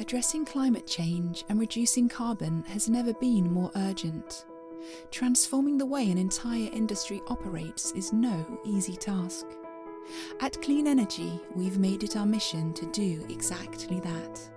Addressing climate change and reducing carbon has never been more urgent. Transforming the way an entire industry operates is no easy task. At Clean Energy, we've made it our mission to do exactly that.